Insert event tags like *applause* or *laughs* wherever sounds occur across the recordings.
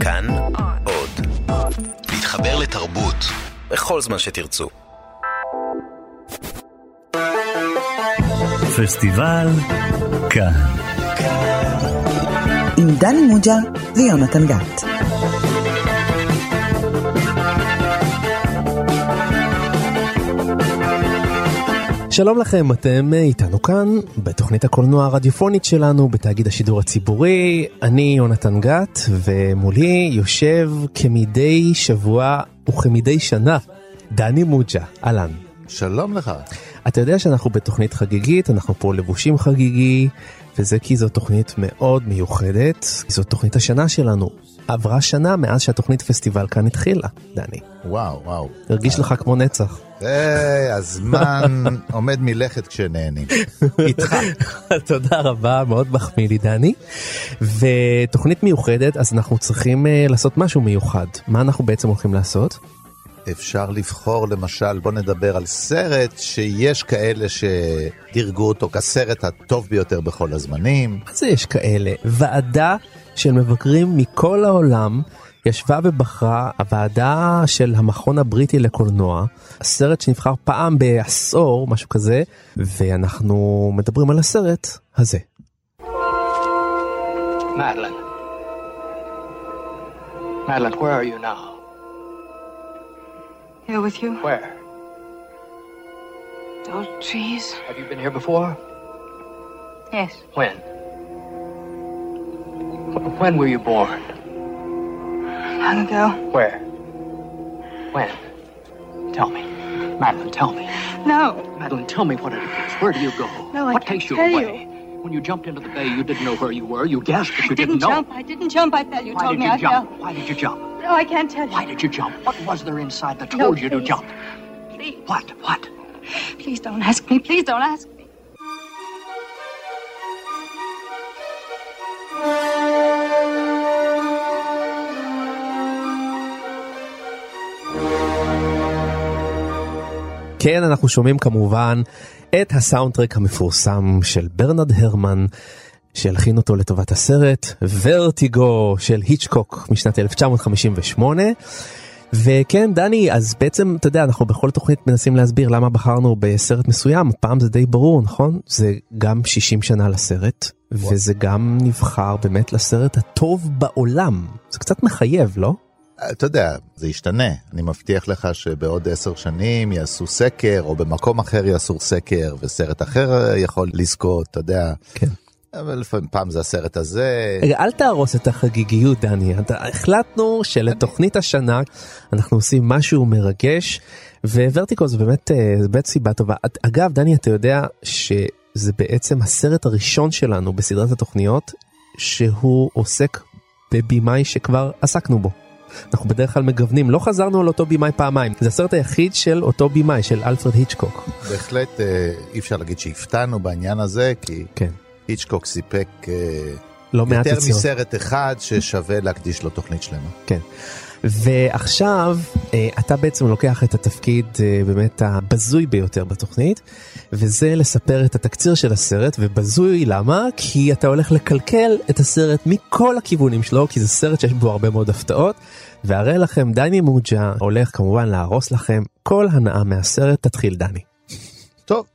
כאן עוד. להתחבר לתרבות בכל זמן שתרצו. פסטיבל כאן. עם דני מוג'ה ויונתן גת. שלום לכם, אתם איתנו כאן בתוכנית הקולנוע הרדיופונית שלנו בתאגיד השידור הציבורי. אני יונתן גת, ומולי יושב כמדי שבוע וכמדי שנה דני מוג'ה. אהלן. שלום לך. אתה יודע שאנחנו בתוכנית חגיגית, אנחנו פה לבושים חגיגי, וזה כי זו תוכנית מאוד מיוחדת, זו תוכנית השנה שלנו. עברה שנה מאז שהתוכנית פסטיבל כאן התחילה, דני. וואו, וואו. הרגיש לך כמו נצח. היי, הזמן *laughs* עומד מלכת כשנהנים. איתך. *laughs* תודה רבה, מאוד מחמיא לי דני. ותוכנית מיוחדת, אז אנחנו צריכים uh, לעשות משהו מיוחד. מה אנחנו בעצם הולכים לעשות? אפשר לבחור למשל, בוא נדבר על סרט שיש כאלה שדירגו אותו כסרט הטוב ביותר בכל הזמנים. מה זה יש כאלה? ועדה של מבקרים מכל העולם. ישבה ובחרה הוועדה של המכון הבריטי לקולנוע, הסרט שנבחר פעם בעשור, משהו כזה, ואנחנו מדברים על הסרט הזה. Madeline. Madeline, where are you now? Here with you? Where? Those trees? Have you been here before? Yes. When? Wh- When were you born? Long ago. Where? When? Tell me. Madeline, tell me. No. Madeline, tell me what it is. Where do you go? No, I what can't takes you tell away? When you jumped into the bay, you didn't know where you were. You guessed, but I you didn't know. I didn't jump. I didn't jump. I fell. You Why told did me you I jump? fell. Why did you jump? No, I can't tell you. Why did you jump? What was there inside that No, told you to please. jump? Please. What? What? Please don't ask me. Please don't ask me. כן, אנחנו שומעים כמובן את הסאונדטרק המפורסם של ברנרד הרמן, שהלחין אותו לטובת הסרט, ורטיגו של היצ'קוק משנת 1958. וכן, דני, אז בעצם, אתה יודע, אנחנו בכל תוכנית מנסים להסביר למה בחרנו בסרט מסוים, הפעם זה די ברור, נכון? זה גם 60 שנה לסרט, וזה גם נבחר באמת לסרט הטוב בעולם. זה קצת מחייב, לא? אתה יודע, זה ישתנה. אני מבטיח לך שבעוד עשר שנים יעשו סקר, או במקום אחר יעשו סקר, וסרט אחר יכול לזכות, אתה יודע. כן. אבל לפעמים פעם זה הסרט הזה. רגע, אל תהרוס את החגיגיות, דני. אתה, החלטנו שלתוכנית השנה אנחנו עושים משהו מרגש, וורטיקו זה באמת, אה, זה באמת סיבה טובה. אגב, דני, אתה יודע שזה בעצם הסרט הראשון שלנו בסדרת התוכניות, שהוא עוסק בבימאי שכבר עסקנו בו. אנחנו בדרך כלל מגוונים, לא חזרנו על אותו בימאי פעמיים. זה הסרט היחיד של אותו בימאי, של אלפרד היצ'קוק. בהחלט אה, אי אפשר להגיד שהפתענו בעניין הזה, כי כן. היצ'קוק סיפק אה, לא מעט יותר יצירות. מסרט אחד ששווה להקדיש לו תוכנית שלמה. כן. ועכשיו אה, אתה בעצם לוקח את התפקיד באמת הבזוי ביותר בתוכנית, וזה לספר את התקציר של הסרט, ובזוי למה? כי אתה הולך לקלקל את הסרט מכל הכיוונים שלו, כי זה סרט שיש בו הרבה מאוד הפתעות, והרי לכם דני מוג'ה הולך כמובן להרוס לכם כל הנאה מהסרט, תתחיל דני. טוב.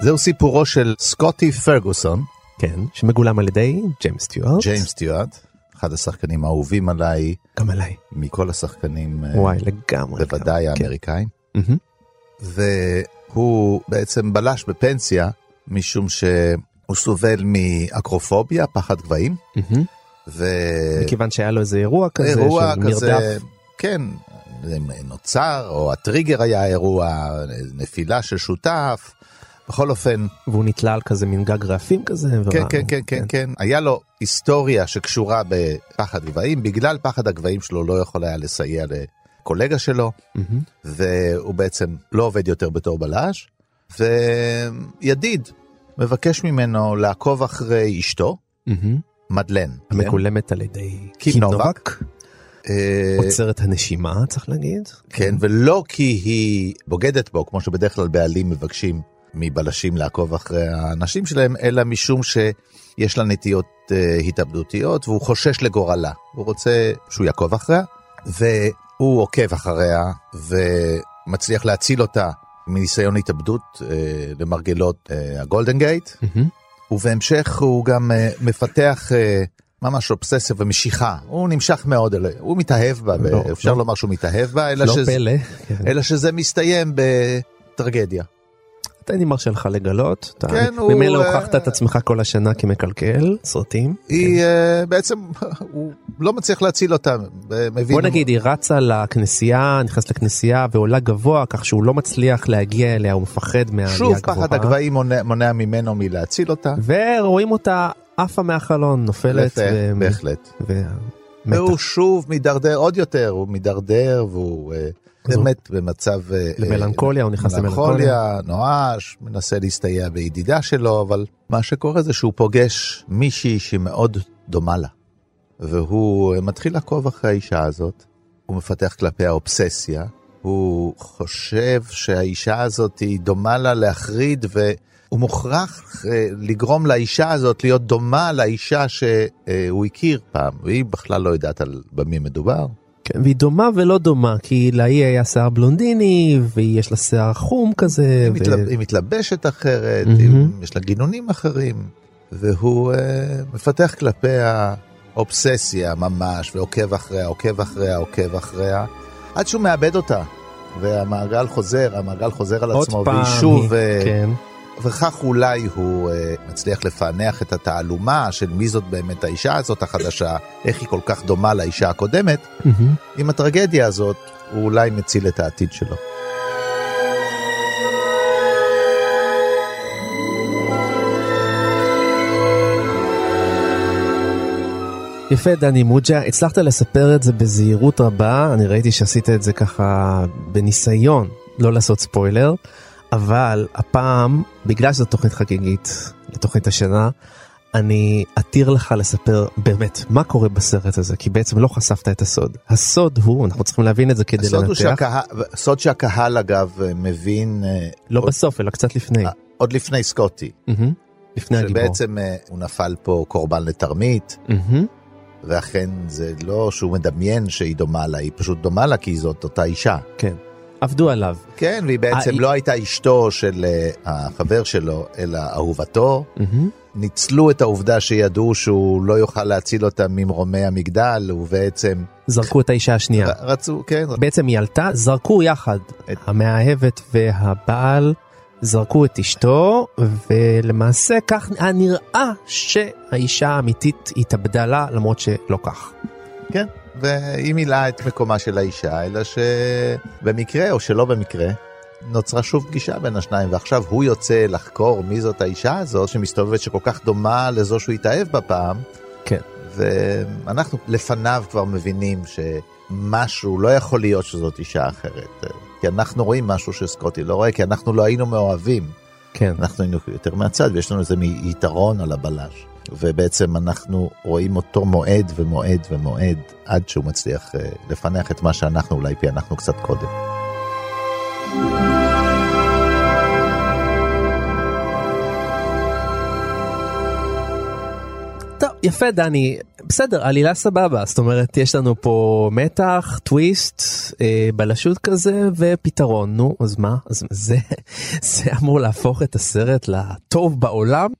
זהו סיפורו של סקוטי פרגוסון, כן, שמגולם על ידי ג'יימס סטיוארט. ג'יימס סטיוארט, אחד השחקנים האהובים עליי גם עליי. מכל השחקנים, אה, וואי, לגמרי. בוודאי כן. האמריקאים. והוא בעצם בלש בפנסיה, משום שהוא סובל מאקרופוביה, פחד גבהים. ו... מכיוון שהיה לו איזה אירוע כזה אירוע של כזה, מרדף. כן, נוצר, או הטריגר היה אירוע, נפילה של שותף, בכל אופן, והוא נתלה על כזה מין גג רעפים כזה. כן, וראה- כן, כן, כן, כן, היה לו היסטוריה שקשורה בפחד גבהים, בגלל פחד הגבהים שלו לא יכול היה לסייע לקולגה שלו, מהמם. והוא בעצם לא עובד יותר בתור בלש, וידיד מבקש ממנו לעקוב אחרי אשתו, מהמם. מדלן. כן? המגולמת על ידי קים קים נובק. נובק. אה, עוצרת הנשימה צריך להגיד. כן, ולא כי היא בוגדת בו, כמו שבדרך כלל בעלים מבקשים מבלשים לעקוב אחרי האנשים שלהם, אלא משום שיש לה נטיות אה, התאבדותיות והוא חושש לגורלה. הוא רוצה שהוא יעקוב אחריה, והוא עוקב אחריה ומצליח להציל אותה מניסיון התאבדות אה, למרגלות אה, הגולדן גייט, ובהמשך הוא גם אה, מפתח אה, ממש אובססיה ומשיכה. הוא נמשך מאוד אליה, הוא מתאהב בה, לא, אפשר לא. לומר שהוא מתאהב בה, אלא, לא שזה, פלא. אלא שזה מסתיים בטרגדיה. תן לי מרשה לך לגלות. אתה כן, ממילא אה, הוכחת את עצמך כל השנה כמקלקל סרטים. היא אה, בעצם, *laughs* הוא לא מצליח להציל אותה. מבין, בוא נגיד היא רצה לכנסייה נכנסת לכנסייה ועולה גבוה כך שהוא לא מצליח להגיע אליה הוא מפחד מהעלייה שוב הגבוהה. פחד הגבהים מונע, מונע ממנו מלהציל אותה. ורואים אותה עפה מהחלון נופלת. יפה, ו- בהחלט. ומתה. והוא שוב מידרדר עוד יותר, הוא מידרדר והוא אה, באמת במצב... אה, למלנכוליה, הוא נכנס למלנכוליה. נואש, מנסה להסתייע בידידה שלו, אבל מה שקורה זה שהוא פוגש מישהי שמאוד דומה לה. והוא אה, מתחיל לעקוב אחרי האישה הזאת, הוא מפתח כלפיה אובססיה, הוא חושב שהאישה הזאת היא דומה לה להחריד והוא מוכרח אה, לגרום לאישה הזאת להיות דומה לאישה שהוא הכיר פעם, והיא בכלל לא יודעת על במי מדובר. כן, והיא דומה ולא דומה כי להיא היה שיער בלונדיני ויש לה שיער חום כזה. היא, ו- מתלב, היא מתלבשת אחרת, מהמם. היא, יש לה גינונים אחרים, והוא uh, מפתח כלפיה אובססיה ממש, ועוקב אחריה, עוקב אחריה, עוקב אחריה, עד שהוא מאבד אותה. והמעגל חוזר, המעגל חוזר על עצמו, פעם, והיא שוב, אה, כן. וכך אולי הוא uh, מצליח לפענח את התעלומה של מי זאת באמת האישה הזאת החדשה, איך היא כל כך דומה לאישה הקודמת. מהמם. עם הטרגדיה הזאת, הוא אולי מציל את העתיד שלו. יפה דני מוג'ה, הצלחת לספר את זה בזהירות רבה, אני ראיתי שעשית את זה ככה בניסיון לא לעשות ספוילר, אבל הפעם, בגלל שזו תוכנית חגיגית לתוכנית השנה, אני אתיר לך לספר באמת מה קורה בסרט הזה, כי בעצם לא חשפת את הסוד. הסוד הוא, אנחנו צריכים להבין את זה כדי הסוד לנתח, שהקהל, סוד שהקהל אגב מבין אה, לא עוד, בסוף אלא קצת לפני, אה, עוד לפני סקוטי, מהמם. לפני הגיבור. שבעצם אה, הוא נפל פה קורבן לתרמית, מהמם. ואכן זה לא שהוא מדמיין שהיא דומה לה, היא פשוט דומה לה כי זאת אותה אישה. כן, עבדו עליו. כן, והיא בעצם לא הייתה אשתו של אה, החבר שלו, אלא אהובתו. ניצלו את העובדה שידעו שהוא לא יוכל להציל אותה ממרומי המגדל, ובעצם זרקו את האישה השנייה. ר- רצו, כן, בעצם היא עלתה, זרקו יחד, את- המאהבת והבעל זרקו את אשתו, ולמעשה כך היה נראה שהאישה האמיתית התאבדה לה, למרות שלא כך. כן, והיא מילאה את מקומה של האישה, אלא שבמקרה או שלא במקרה, נוצרה שוב פגישה בין השניים, ועכשיו הוא יוצא לחקור מי זאת האישה הזאת שמסתובבת שכל כך דומה לזו שהוא התאהב בה פעם, כן. ואנחנו לפניו כבר מבינים שמשהו לא יכול להיות שזאת אישה אחרת, כי אנחנו רואים משהו שסקוטי לא רואה, כי אנחנו לא היינו מאוהבים, כן. אנחנו היינו יותר מהצד ויש לנו איזה יתרון על הבלש. ובעצם אנחנו רואים אותו מועד ומועד ומועד עד שהוא מצליח אה, לפענח את מה שאנחנו אולי פענחנו קצת קודם. טוב, יפה דני, בסדר, עלילה סבבה, זאת אומרת יש לנו פה מתח, טוויסט, אה, בלשות כזה ופתרון, נו, אז מה? אז זה, *laughs* זה אמור להפוך את הסרט לטוב בעולם?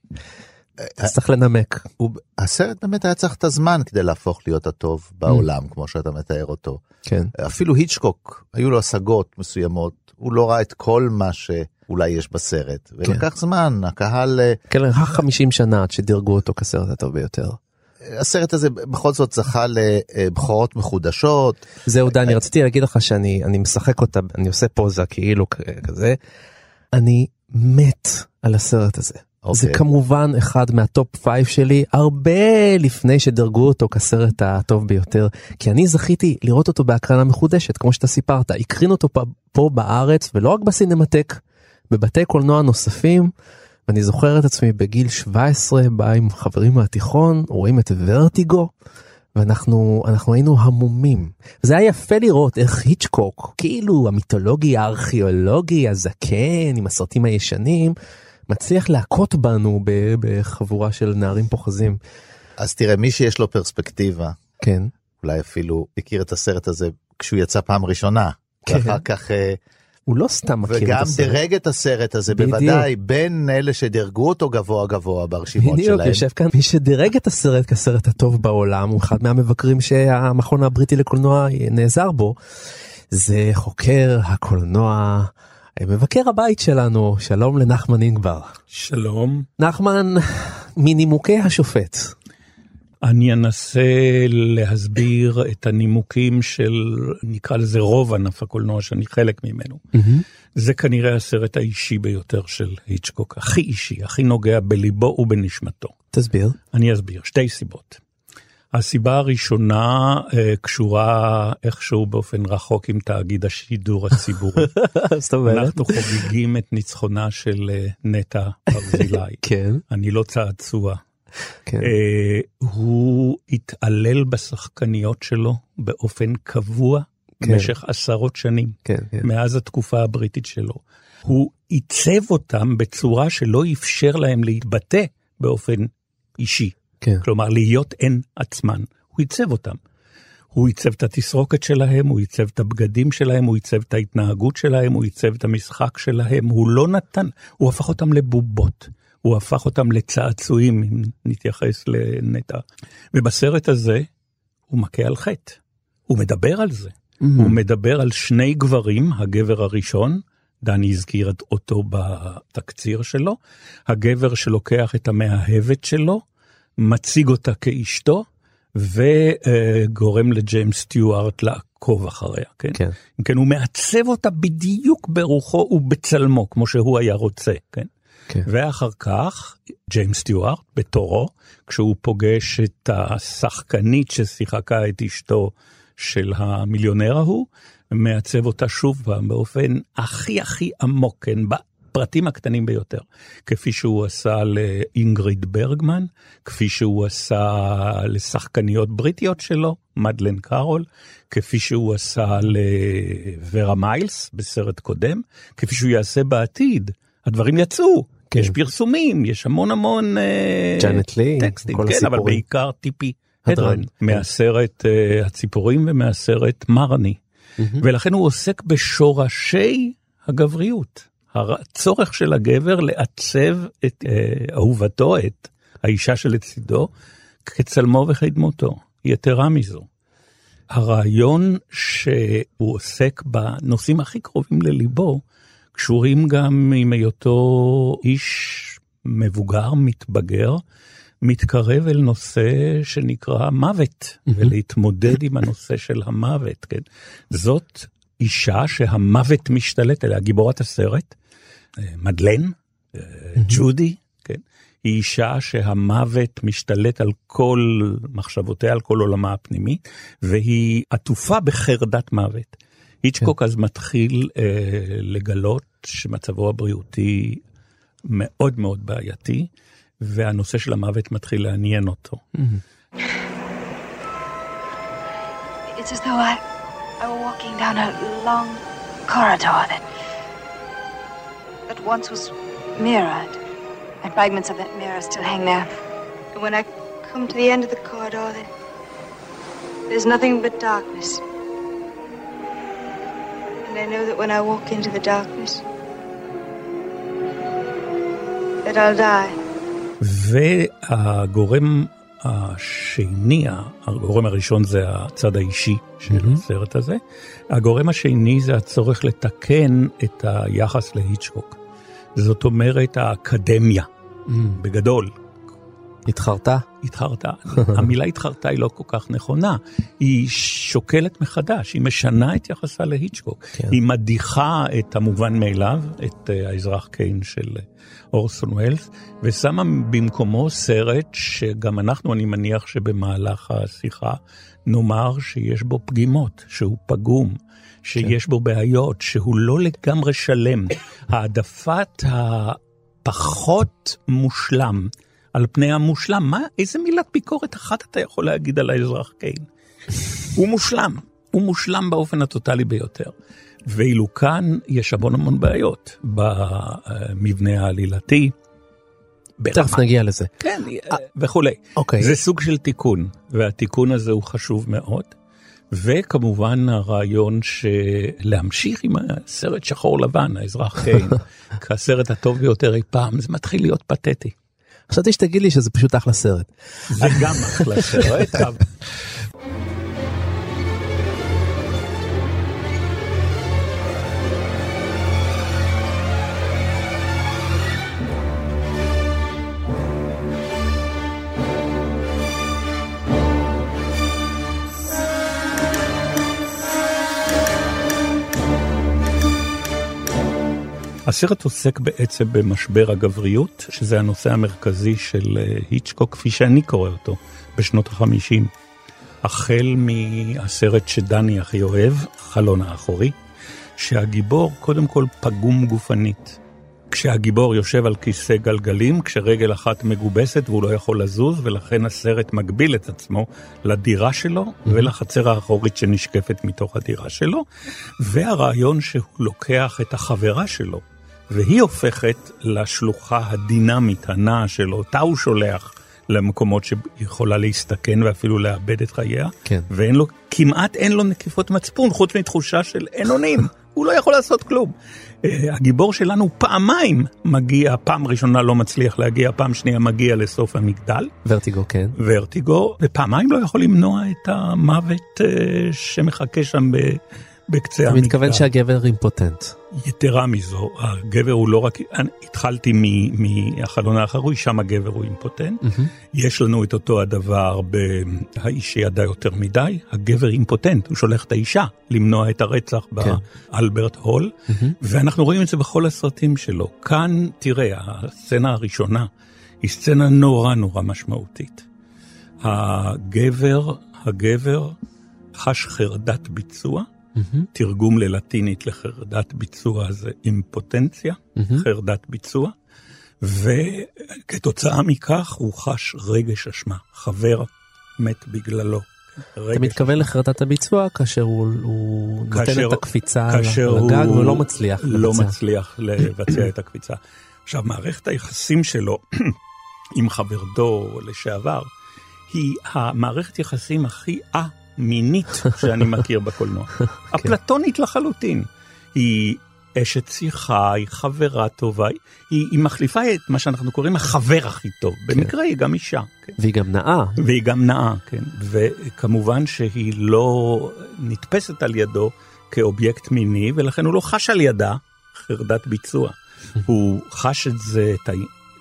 אז צריך לנמק. הוא, הסרט באמת היה צריך את הזמן כדי להפוך להיות הטוב בעולם, כמו שאתה מתאר אותו. כן. אפילו היצ'קוק, היו לו השגות מסוימות, הוא לא ראה את כל מה שאולי יש בסרט, ולקח זמן, הקהל, אה, כן, לקח 50 שנה עד שדירגו אותו כסרט הטוב ביותר. הסרט הזה בכל זאת זכה לבכורות מחודשות, זהו דני, רציתי להגיד לך שאני אני משחק אותה, אני עושה פוזה כאילו כזה. אני מת על הסרט הזה. זה אוקיי. כמובן אחד מה top five שלי הרבה לפני שדרגו אותו כסרט הטוב ביותר כי אני זכיתי לראות אותו בהקרנה מחודשת כמו שאתה סיפרת הקרין אותו פה, פה בארץ ולא רק בסינמטק בבתי קולנוע נוספים ואני זוכר את עצמי בגיל 17 בא עם חברים מהתיכון רואים את ורטיגו ואנחנו אנחנו היינו המומים. זה היה יפה לראות איך היצ'קוק, כאילו המיתולוגי הארכיאולוגי הזקן עם הסרטים הישנים, מצליח להכות בנו בחבורה של נערים פוחזים. אז תראה, מי שיש לו פרספקטיבה, כן. אולי אפילו הכיר את הסרט הזה כשהוא יצא פעם ראשונה, כן. ואחר כך, אה, הוא לא סתם מכיר את וגם הסרט. דירג את הסרט הזה, בדיוק. בוודאי, בין אלה שדירגו אותו גבוה גבוה ברשימות בדיוק, שלהם. יושב כאן מי שדירג את הסרט כסרט הטוב בעולם, הוא אחד מהמבקרים שהמכון הבריטי לקולנוע נעזר בו. זה חוקר הקולנוע, מבקר הבית שלנו, שלום לנחמן אינגבר. שלום, נחמן, מנימוקי השופט. אני אנסה להסביר את הנימוקים של, נקרא לזה רוב ענף הקולנוע שאני חלק ממנו. זה כנראה הסרט האישי ביותר של היצ'קוק, הכי אישי, הכי נוגע בליבו ובנשמתו. תסביר. אני אסביר, שתי סיבות. הסיבה הראשונה אה, קשורה איכשהו באופן רחוק עם תאגיד השידור הציבורי. *laughs* זאת אומרת? אנחנו חוגגים את ניצחונה של אה, נטע ברזילי. *laughs* כן, אני לא צעצוע. כן. אה, הוא התעלל בשחקניות שלו באופן קבוע כן. במשך עשרות שנים, כן, כן. מאז התקופה הבריטית שלו. הוא עיצב אותם בצורה שלא אפשר להם להתבטא באופן אישי, כן. כלומר להיות הן עצמן. הוא עיצב אותם. הוא עיצב את התסרוקת שלהם, הוא עיצב את הבגדים שלהם, הוא עיצב את ההתנהגות שלהם, הוא עיצב את המשחק שלהם, הוא לא נתן, הוא הפך אותם לבובות. הוא הפך אותם לצעצועים, אם נתייחס לנטע. ובסרט הזה הוא מכה על חטא. הוא מדבר על זה. הוא מדבר על שני גברים, הגבר הראשון, דני הזכיר אותו בתקציר שלו, הגבר שלוקח את המאהבת שלו, מציג אותה כאשתו, וגורם לג'יימס סטיוארט לעקוב אחריה, כן? כן. אם כן, הוא מעצב אותה בדיוק ברוחו ובצלמו, כמו שהוא היה רוצה, כן? כן. ואחר כך, ג'יימס סטיוארט, בתורו, כשהוא פוגש את השחקנית ששיחקה את אשתו של המיליונר ההוא, מעצב אותה שוב פעם באופן הכי הכי עמוק, כן, בפרטים הקטנים ביותר. כפי שהוא עשה לאינגריד ברגמן, כפי שהוא עשה לשחקניות בריטיות שלו, מדלן קארול, כפי שהוא עשה לוורה מיילס בסרט קודם, כפי שהוא יעשה בעתיד. הדברים יצאו, כן. יש פרסומים, יש המון המון אה, ג'אנט לי, טקסטים, כל כן, אבל הסיפורים. בעיקר טיפי הדרן, כן. מהסרט אה, הציפורים ומהסרט מרני. ולכן הוא עוסק בשורשי הגבריות. הצורך של הגבר לעצב את אה, אהובתו, את האישה שלצידו, כצלמו וכדמותו. יתרה מזו, הרעיון שהוא עוסק בנושאים הכי קרובים לליבו, קשורים גם עם היותו איש מבוגר, מתבגר, מתקרב אל נושא שנקרא מוות, ולהתמודד עם הנושא של המוות, כן? זאת אישה שהמוות משתלט עליה, גיבורת הסרט, מדלן, אה, ג'ודי, כן? היא אישה שהמוות משתלט על כל מחשבותיה, על כל עולמה הפנימי, והיא עטופה בחרדת מוות. היצ'קוק אז מתחיל אה, לגלות שמצבו הבריאותי מאוד מאוד בעייתי, והנושא של המוות מתחיל לעניין אותו. It's as though I, I were walking down a long corridor that that once was mirrored, and fragments of that mirror still hang there. And when I come to the end of the corridor, then there's nothing but darkness. And I know that when I walk into the darkness, that I'll die. והגורם השני, הגורם הראשון זה הצד האישי של הסרט הזה, הגורם השני זה הצורך לתקן את היחס להיצ'קוק. זאת אומרת האקדמיה, בגדול. התחרתה? התחרתה. *laughs* המילה התחרתה היא לא כל כך נכונה, היא שוקלת מחדש, היא משנה את יחסה להיצ'קוק. כן. היא מדיחה את המובן מאליו, את אה, האזרח קיין של אה, אורסון ווילס, ושמה במקומו סרט שגם אנחנו, אני מניח שבמהלך השיחה נאמר שיש בו פגימות, שהוא פגום. שיש בו בעיות, שהוא לא לגמרי שלם. *coughs* העדפת הפחות מושלם על פני המושלם. מה, איזה מילת ביקורת אחת אתה יכול להגיד על האזרח קיין? הוא מושלם, הוא מושלם באופן הטוטלי ביותר. ואילו כאן יש המון המון בעיות במבנה העלילתי. תכף נגיע לזה. כן, וכולי. אוקיי. זה סוג של תיקון, והתיקון הזה הוא חשוב מאוד. וכמובן הרעיון שלהמשיך עם הסרט שחור לבן, האזרח קיין, *laughs* כסרט הטוב ביותר אי פעם, זה מתחיל להיות פתטי. חשבתי שתגיד לי שזה פשוט אחלה סרט. זה גם אחלה סרט. הסרט עוסק בעצם במשבר הגבריות, שזה הנושא המרכזי של אה, היצ'קוק, כפי שאני קורא אותו, בשנות החמישים. החל מהסרט שדני הכי אוהב, חלון האחורי, שהגיבור קודם כל פגום גופנית. כשהגיבור יושב על כיסא גלגלים, כשרגל אחת מגובסת והוא לא יכול לזוז, ולכן הסרט מגביל את עצמו לדירה שלו ולחצר האחורית שנשקפת מתוך הדירה שלו, והרעיון שהוא לוקח את החברה שלו, והיא הופכת לשלוחה הדינמית, הנעה שלו, אותה הוא שולח למקומות שיכולה להסתכן ואפילו לאבד את חייה, כן. ואין לו, כמעט אין לו נקיפות מצפון, חוץ מתחושה של אין אונים, *laughs* הוא לא יכול לעשות כלום. אה, הגיבור שלנו פעמיים מגיע, פעם ראשונה לא מצליח להגיע, פעם שנייה מגיע לסוף המגדל, ורטיגו, כן. ורטיגו, ופעמיים לא יכול למנוע את המוות אה, שמחכה שם ב, בקצה אתה המגדל. מתכוון שהגבר אימפוטנט. יתרה מזו, הגבר הוא לא רק, אני התחלתי מ- מהחלון האחרוי, שם הגבר הוא אימפוטנט. יש לנו את אותו הדבר ב"האיש שידע יותר מדי", הגבר אימפוטנט, הוא שולח את האישה למנוע את הרצח כן. באלברט הול, ואנחנו רואים את זה בכל הסרטים שלו. כאן, תראה, הסצנה הראשונה היא סצנה נורא נורא משמעותית. הגבר, הגבר חש חרדת ביצוע, תרגום ללטינית לחרדת ביצוע זה אימפוטנציה, חרדת ביצוע, וכתוצאה מכך הוא חש רגש אשמה, חבר מת בגללו. אתה מתכוון לחרדת הביצוע כאשר הוא, הוא נותן כאשר- את הקפיצה כאשר על הגג הוא ולא מצליח לא לבצע. מצליח לבצע את הקפיצה. עכשיו, מערכת היחסים שלו עם חברתו לשעבר, היא המערכת יחסים הכי א-מינית שאני מכיר בקולנוע. *laughs* כן. אפלטונית לחלוטין. היא אשת שיחה, היא חברה טובה, היא, היא מחליפה את מה שאנחנו קוראים החבר הכי טוב. במקרה היא גם אישה. כן. והיא גם נאה. והיא גם נאה, כן. וכמובן שהיא לא נתפסת על ידו כאובייקט מיני, ולכן הוא לא חש על ידה חרדת ביצוע. *laughs* הוא חש את זה, את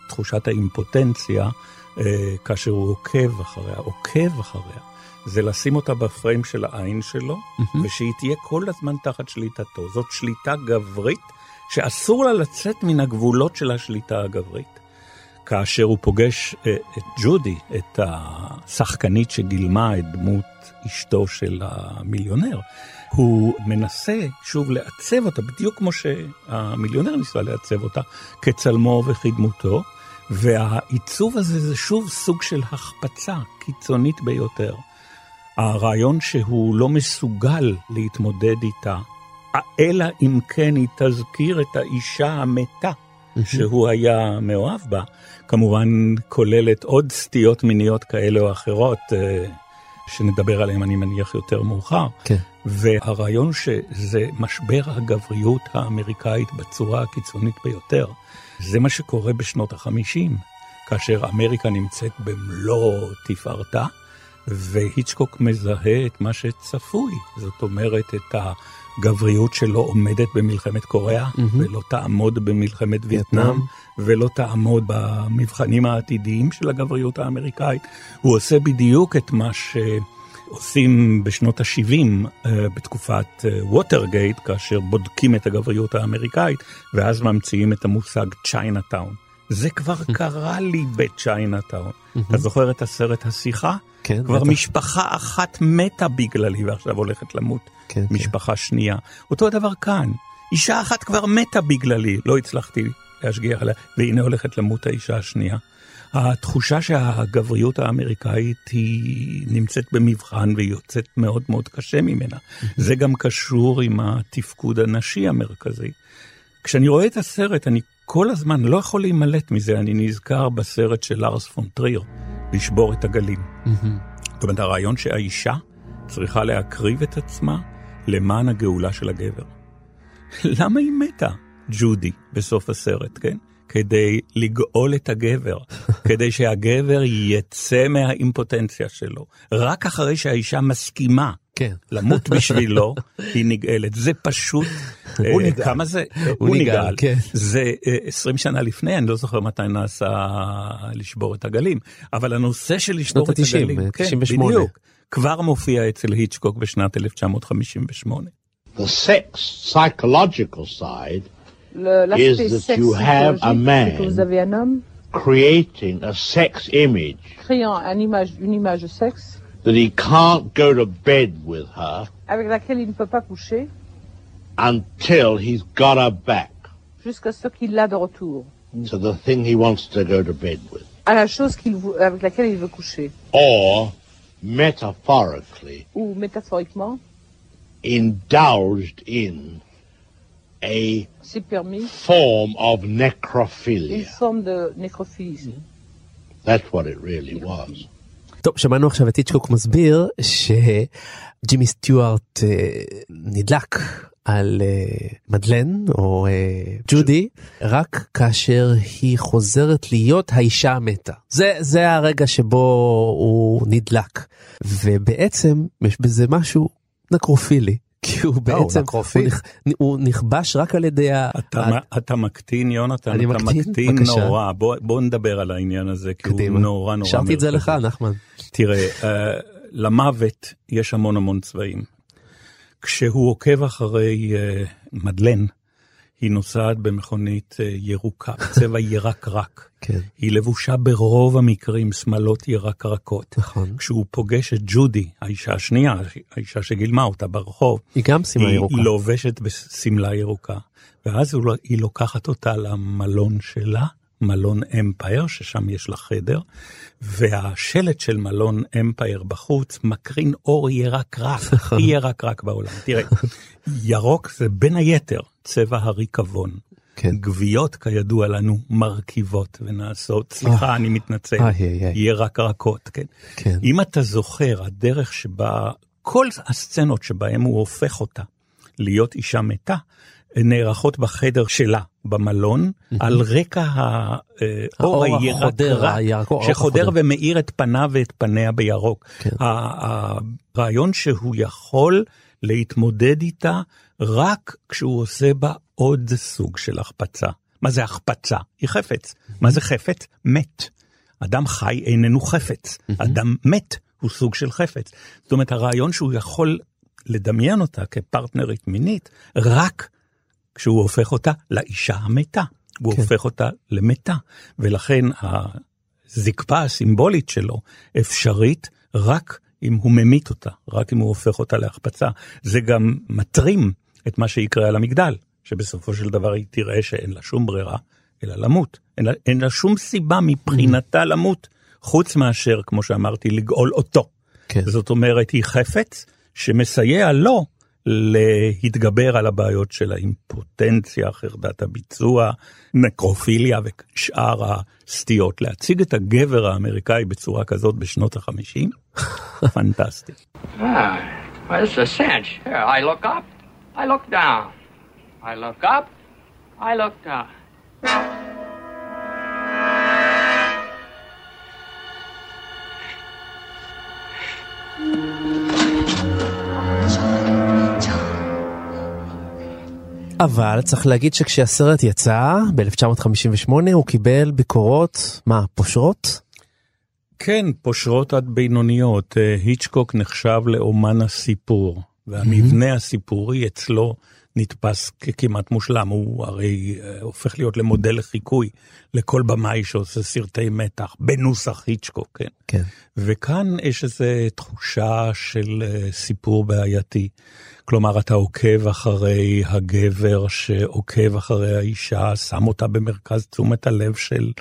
תחושת האימפוטנציה, אה, כאשר הוא עוקב אחריה, עוקב אחריה. זה לשים אותה בפריים של העין שלו, ושהיא תהיה כל הזמן תחת שליטתו. זאת שליטה גברית, שאסור לה לצאת מן הגבולות של השליטה הגברית. כאשר הוא פוגש אה, את ג'ודי, את השחקנית שגילמה את דמות אשתו של המיליונר, הוא מנסה שוב לעצב אותה בדיוק כמו שהמיליונר ניסה לעצב אותה, כצלמו וכדמותו, והעיצוב הזה זה שוב סוג של החפצה קיצונית ביותר. הרעיון שהוא לא מסוגל להתמודד איתה, אלא אם כן היא תזכיר את האישה המתה שהוא היה מאוהב בה, כמובן כוללת עוד סטיות מיניות כאלה או אחרות, אה, שנדבר עליהן אני מניח יותר מאוחר. כן. והרעיון שזה משבר הגבריות האמריקאית בצורה הקיצונית ביותר, זה מה שקורה בשנות החמישים, כאשר אמריקה נמצאת במלוא תפארתה, והיצ'קוק מזהה את מה שצפוי, זאת אומרת את הגבריות שלא עומדת במלחמת קוריאה, ולא תעמוד במלחמת וייטנאם, ולא תעמוד במבחנים העתידיים של הגבריות האמריקאית. הוא עושה בדיוק את מה ש... עושים בשנות ה-70 בתקופת ווטרגייט, כאשר בודקים את הגבריות האמריקאית, ואז ממציאים את המושג צ'יינאטאון. זה כבר *laughs* קרה לי בצ'יינאטאון. אתה זוכר את הסרט השיחה? כן, כבר בטח. משפחה אחת מתה בגללי ועכשיו הולכת למות כן, כן. משפחה שנייה. אותו הדבר כאן, אישה אחת כבר מתה בגללי, לא הצלחתי להשגיח עליה, והנה הולכת למות האישה השנייה. התחושה שהגבריות האמריקאית היא נמצאת במבחן והיא יוצאת מאוד מאוד קשה ממנה. זה גם קשור עם התפקוד הנשי המרכזי. כשאני רואה את הסרט, אני כל הזמן לא יכול להימלט מזה, אני נזכר בסרט של לארס פון טריר, לשבור את הגלים. זאת אומרת, הרעיון שהאישה צריכה להקריב את עצמה למען הגאולה של הגבר. *laughs* למה היא מתה, ג'ודי, בסוף הסרט, כן? כדי לגאול את הגבר, *laughs* כדי שהגבר יצא מהאימפוטנציה שלו. רק אחרי שהאישה מסכימה כן. למות בשבילו, *laughs* היא נגאלת. זה פשוט, *laughs* הוא אה, נגאל. כמה זה, הוא נגאל, כן. זה אה, 20 שנה לפני, אני לא זוכר מתי נעשה לשבור את הגלים, אבל הנושא של לשבור את ה-90, הגלים, כן, 98. בדיוק, כבר מופיע אצל היצ'קוק בשנת 1958. The sex psychological side L'aspect that you have a psychologique, c'est que man. vous avez un homme creating a sex image créant un image, une image de sexe that he can't go to bed with her avec laquelle il ne peut pas coucher until he's got her back jusqu'à ce qu'il l'a de retour, to the thing he wants to go to bed with. à la chose qu'il avec laquelle il veut coucher. Or, metaphorically, Ou métaphoriquement, indulged in a c'est permis form of une necrophilia. forme de nécrophilie. That's what it really was. טוב, שמענו עכשיו את היצ'קוק מסביר שג'ימי סטיוארט אה, נדלק על אה, מדלן או אה, ג'ודי רק כאשר היא חוזרת להיות האישה המתה. זה, זה הרגע שבו הוא נדלק. ובעצם יש בזה משהו נקרופילי. כי הוא בעצם, נקרופיל. הוא, נכ, הוא נכבש רק על ידי ה... אתה, מקטין, יונתן, אתה מקטין? מקטין. נורא. בוא, בוא נדבר על העניין הזה, כי הוא קדימה. נורא נורא השארתי את זה לך, מרכזי. נחמן. תראה, uh, למוות יש המון המון צבעים. כשהוא עוקב אחרי uh, מדלן, היא נוסעת במכונית uh, ירוקה, *laughs* צבע ירקרק. כן. היא לבושה ברוב המקרים שמלות ירקרקות. נכון. כשהוא פוגש את ג'ודי, האישה השנייה, האישה שגילמה אותה ברחוב, היא גם שמלה היא ירוקה. לובשת בשמלה ירוקה, ואז לא- היא לוקחת אותה למלון שלה, מלון אמפייר, ששם יש לה חדר, והשלט של מלון אמפייר בחוץ מקרין אור ירקרק, הכי ירקרק בעולם. תראה, ירוק זה בין היתר צבע הריקבון. כן. גוויות, כידוע לנו, מרכיבות ונעשות, סליחה, אני מתנצל. ירקרקות, כן. כן. אם אתה זוכר, הדרך שבה, כל הסצנות שבהם הוא הופך אותה להיות אישה מתה, נערכות בחדר שלה במלון, על רקע האור האור האור שחודר. ומאיר את פניו ואת פניה בירוק. כן. הרעיון שהוא יכול להתמודד איתה רק כשהוא עושה בה עוד סוג של החפצה. מה זה החפצה? היא חפץ. מה זה חפץ? מת. אדם חי איננו חפץ, אדם מת הוא סוג של חפץ. זאת אומרת, הרעיון שהוא יכול לדמיין אותה כפרטנרית מינית, רק כשהוא הופך אותה לאישה המתה. הוא כן. הופך אותה למתה, ולכן הזקפה הסימבולית שלו אפשרית רק אם הוא ממית אותה, רק אם הוא הופך אותה להחפצה. זה גם מטרים את מה שיקרה על המגדל, שבסופו של דבר היא תראה שאין לה שום ברירה, אלא למות. אין לה, אין לה שום סיבה מבחינתה למות, חוץ מאשר, כמו שאמרתי, לגאול אותו. כן. זאת אומרת, היא חפץ שמסייע לו להתגבר על הבעיות של האימפוטנציה, חרדת הביצוע, נקרופיליה ושאר הסטיות. להציג את הגבר האמריקאי בצורה כזאת בשנות החמישים, *laughs* פנטסטי. Ah, well, is a cinch. Here, I look up, I look down. I look up, I look down. אבל צריך להגיד שכשהסרט יצא ב-1958 הוא קיבל ביקורות, מה, פושרות? כן, פושרות עד בינוניות. אה, היצ'קוק נחשב לאומן הסיפור, והמבנה הסיפורי אצלו נתפס ככמעט מושלם, הוא הרי אה, הופך להיות למודל לחיקוי לכל במאי שעושה סרטי מתח בנוסח היצ'קוק, כן? כן. וכאן יש איזו תחושה של אה, סיפור בעייתי. כלומר, אתה עוקב אחרי הגבר שעוקב אחרי האישה, שם אותה במרכז תשומת הלב של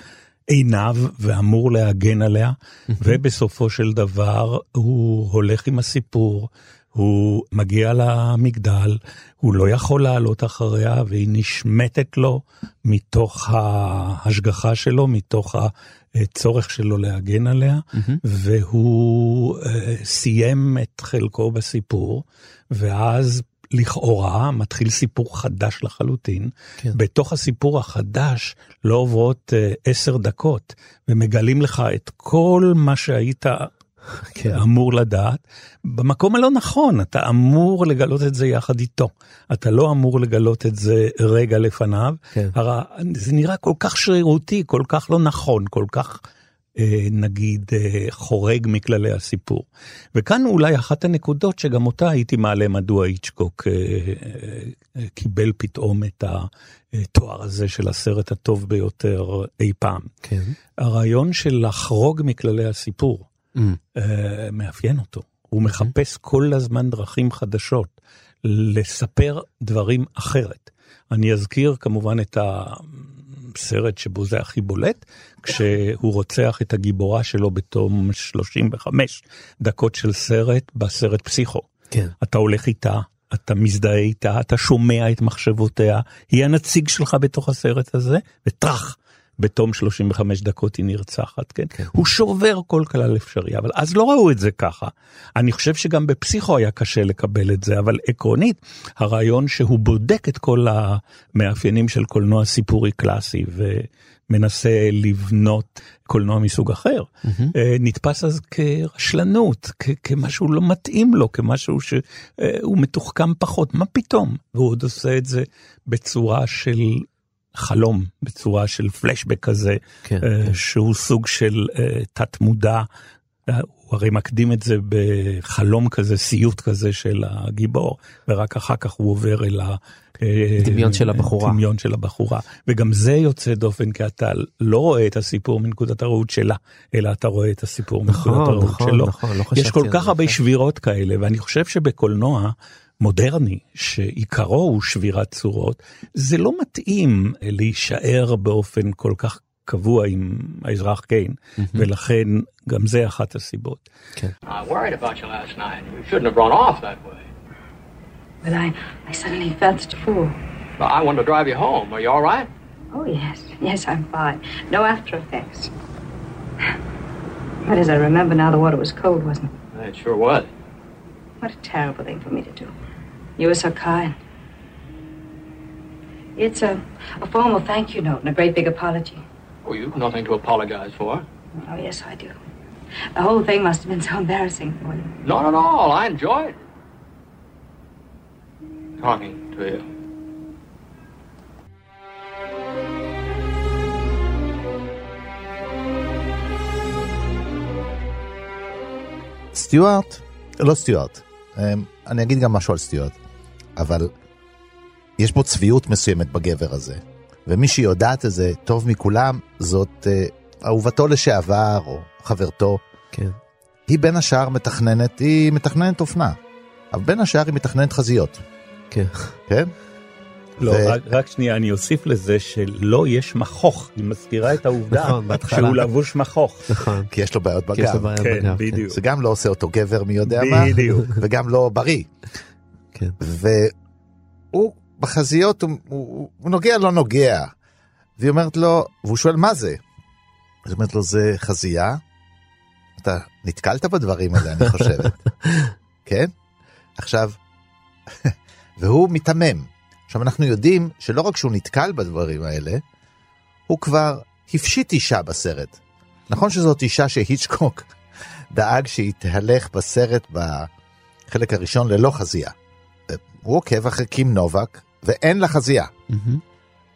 עיניו ואמור להגן עליה, ובסופו של דבר הוא הולך עם הסיפור, הוא מגיע למגדל, הוא לא יכול לעלות אחריה, והיא נשמטת לו מתוך ההשגחה שלו, מתוך הצורך שלו להגן עליה, והוא אה, סיים את חלקו בסיפור, ואז לכאורה מתחיל סיפור חדש לחלוטין. כן. בתוך הסיפור החדש לא עוברות אה, עשר דקות, ומגלים לך את כל מה שהיית. *laughs* אמור לדעת, במקום הלא נכון, אתה אמור לגלות את זה יחד איתו. אתה לא אמור לגלות את זה רגע לפניו. כן. הרי זה נראה כל כך שרירותי, כל כך לא נכון, כל כך... אה, נגיד אה, חורג מכללי הסיפור. וכאן אולי אחת הנקודות שגם אותה הייתי מעלה מדוע איצ'קוק אה, אה, קיבל פתאום את התואר הזה של הסרט הטוב ביותר אי פעם. כן. הרעיון של לחרוג מכללי הסיפור. אה, מאפיין אותו. הוא מחפש כל הזמן דרכים חדשות לספר דברים אחרת. אני אזכיר כמובן את הסרט שבו זה הכי בולט, כשהוא רוצח את הגיבורה שלו בתום 35 דקות של סרט בסרט פסיכו. כן. אתה הולך איתה, אתה מזדהה איתה, אתה שומע את מחשבותיה, היא הנציג שלך בתוך הסרט הזה, וטראח, בתום 35 דקות היא נרצחת, כן? כן. הוא שובר כל כלל אפשרי, אבל אז לא ראו את זה ככה. אני חושב שגם בפסיכו היה קשה לקבל את זה, אבל עקרונית, הרעיון שהוא בודק את כל המאפיינים של קולנוע סיפורי קלאסי, ומנסה לבנות קולנוע מסוג אחר, אה, נתפס אז כרשלנות, כ- כמשהו לא מתאים לו, כמשהו שהוא מתוחכם פחות, מה פתאום? והוא עוד עושה את זה בצורה של חלום, בצורה של פלשבק כזה, כן, אה, כן. שהוא סוג של אה, תת מודע. אה, הוא הרי מקדים את זה בחלום כזה, סיוט כזה של הגיבור, ורק אחר כך הוא עובר אל ה... אה, דמיון של הבחורה. דמיון של הבחורה. וגם זה יוצא דופן, כי אתה לא רואה את הסיפור מנקודת הראות שלה, אלא אתה רואה את הסיפור נכון, מנקודת הראות נכון, שלו. נכון, לא יש כל כך הרבה יפה. שבירות כאלה, ואני חושב שבקולנוע מודרני, שעיקרו הוא שבירת צורות, זה לא מתאים להישאר באופן כל כך קבוע עם האזרח קיין, ולכן גם זה אחת הסיבות. כן. I worried about you last night. You shouldn't have run off that way. But I, I suddenly felt such a fool. But I wanted to drive you home. Are you all right? Oh, yes. Yes, I'm fine. No after effects. But as I remember now, the water was cold, wasn't it? It sure was. What a terrible thing for me to do. You were so kind. It's a, a formal thank you note and a great big apology. Oh, you've nothing to apologize for. Oh, yes, I do. The whole thing must have been so embarrassing for you. Not at all. I enjoyed talking to you. סטיוארט, לא סטיוארט, אמ, אני אגיד גם משהו על סטיוארט, אבל יש בו צביעות מסוימת בגבר הזה, ומי שיודעת את זה טוב מכולם זאת אה, אהובתו לשעבר או חברתו. כן. היא בין השאר מתכננת, היא מתכננת אופנה, אבל בין השאר היא מתכננת חזיות, כן. כן? לא, ו- רק, רק שנייה, אני אוסיף לזה שלא יש מכוך, היא מזכירה את העובדה נכון. שהוא לבוש מכוך. נכון. כי יש לו בעיות כי יש לו בגב, בעיה כן, בגב, בדיוק. זה גם לא עושה אותו גבר מי יודע מה, בדיוק. *laughs* וגם לא בריא. כן. והוא בחזיות, הוא, הוא, הוא נוגע לא נוגע. והיא אומרת לו, והוא שואל מה זה? אז היא אומרת לו זה חזייה? אתה נתקלת בדברים האלה אני חושבת. *laughs* כן? עכשיו, *laughs* והוא מיתמם. עכשיו אנחנו יודעים שלא רק שהוא נתקל בדברים האלה, הוא כבר הפשיט אישה בסרט. נכון שזאת אישה שהיצ'קוק *laughs* דאג שהיא תהלך בסרט בחלק הראשון ללא חזייה. הוא עוקב אחרי קים נובק ואין לה חזייה, מהמם.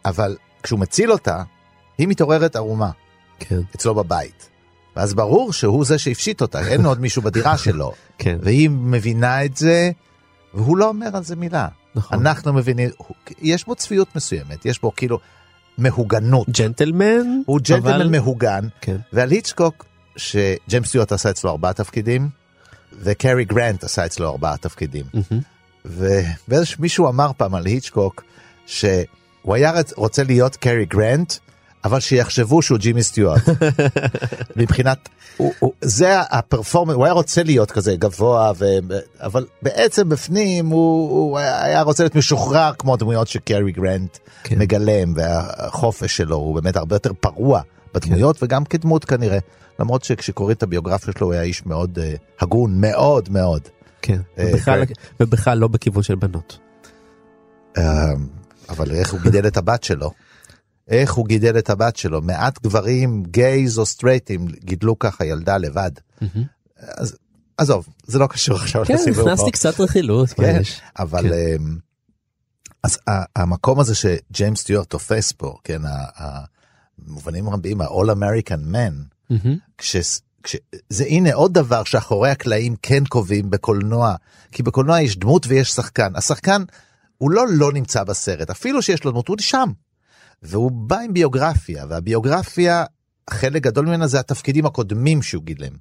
אבל כשהוא מציל אותה, היא מתעוררת ערומה כן. אצלו בבית. ואז ברור שהוא זה שהפשיט אותה, אין עוד מישהו בדירה *laughs* שלו. כן. והיא מבינה את זה, והוא לא אומר על זה מילה. נכון. אנחנו מבינים, יש בו צפיות מסוימת, יש בו כאילו מהוגנות. ג'נטלמן, הוא ג'נטלמן אבל- מהוגן, כן. ועל היצ'קוק, שג'יימס סטיוארט עשה אצלו ארבעה תפקידים, וקרי גרנט עשה אצלו ארבעה תפקידים. מהמם. ומישהו אמר פעם על היצ'קוק, שהוא היה רוצה להיות קרי גרנט, אבל שיחשבו שהוא ג'ימי סטיוארט. *laughs* מבחינת, הוא, הוא, זה ה performance, הוא היה רוצה להיות כזה גבוה, ו, אבל בעצם בפנים הוא, הוא היה רוצה להיות משוחרר כמו הדמויות שקרי גרנט כן. מגלם, והחופש שלו הוא באמת הרבה יותר פרוע בדמויות, כן. וגם כדמות כנראה. למרות שכשקוראים את הביוגרפיה שלו הוא היה איש מאוד uh, הגון, מאוד מאוד. כן, אה, ובכלל-. ובכלל לא בכיוון של בנות. אמ, אבל איך הוא גידל את הבת שלו? איך הוא גידל את הבת שלו? מעט גברים גייז או סטרייטים גידלו ככה ילדה לבד. אז עזוב, זה לא קשור עכשיו כן, לסיבוב פה. הכנסתי קצת רכילות, כן? אבל כן. אמ, אז המקום הזה שג'יימס סטיוארט תופס פה, כן, במובנים רבים ה-all American man, מהמם. כש... כש... זה הנה עוד דבר שאחורי הקלעים כן קובעים בקולנוע, כי בקולנוע יש דמות ויש שחקן. השחקן הוא לא לא נמצא בסרט, אפילו שיש לו דמות, הוא שם. והוא בא עם ביוגרפיה, והביוגרפיה, חלק גדול ממנה זה התפקידים הקודמים שהוא גילם.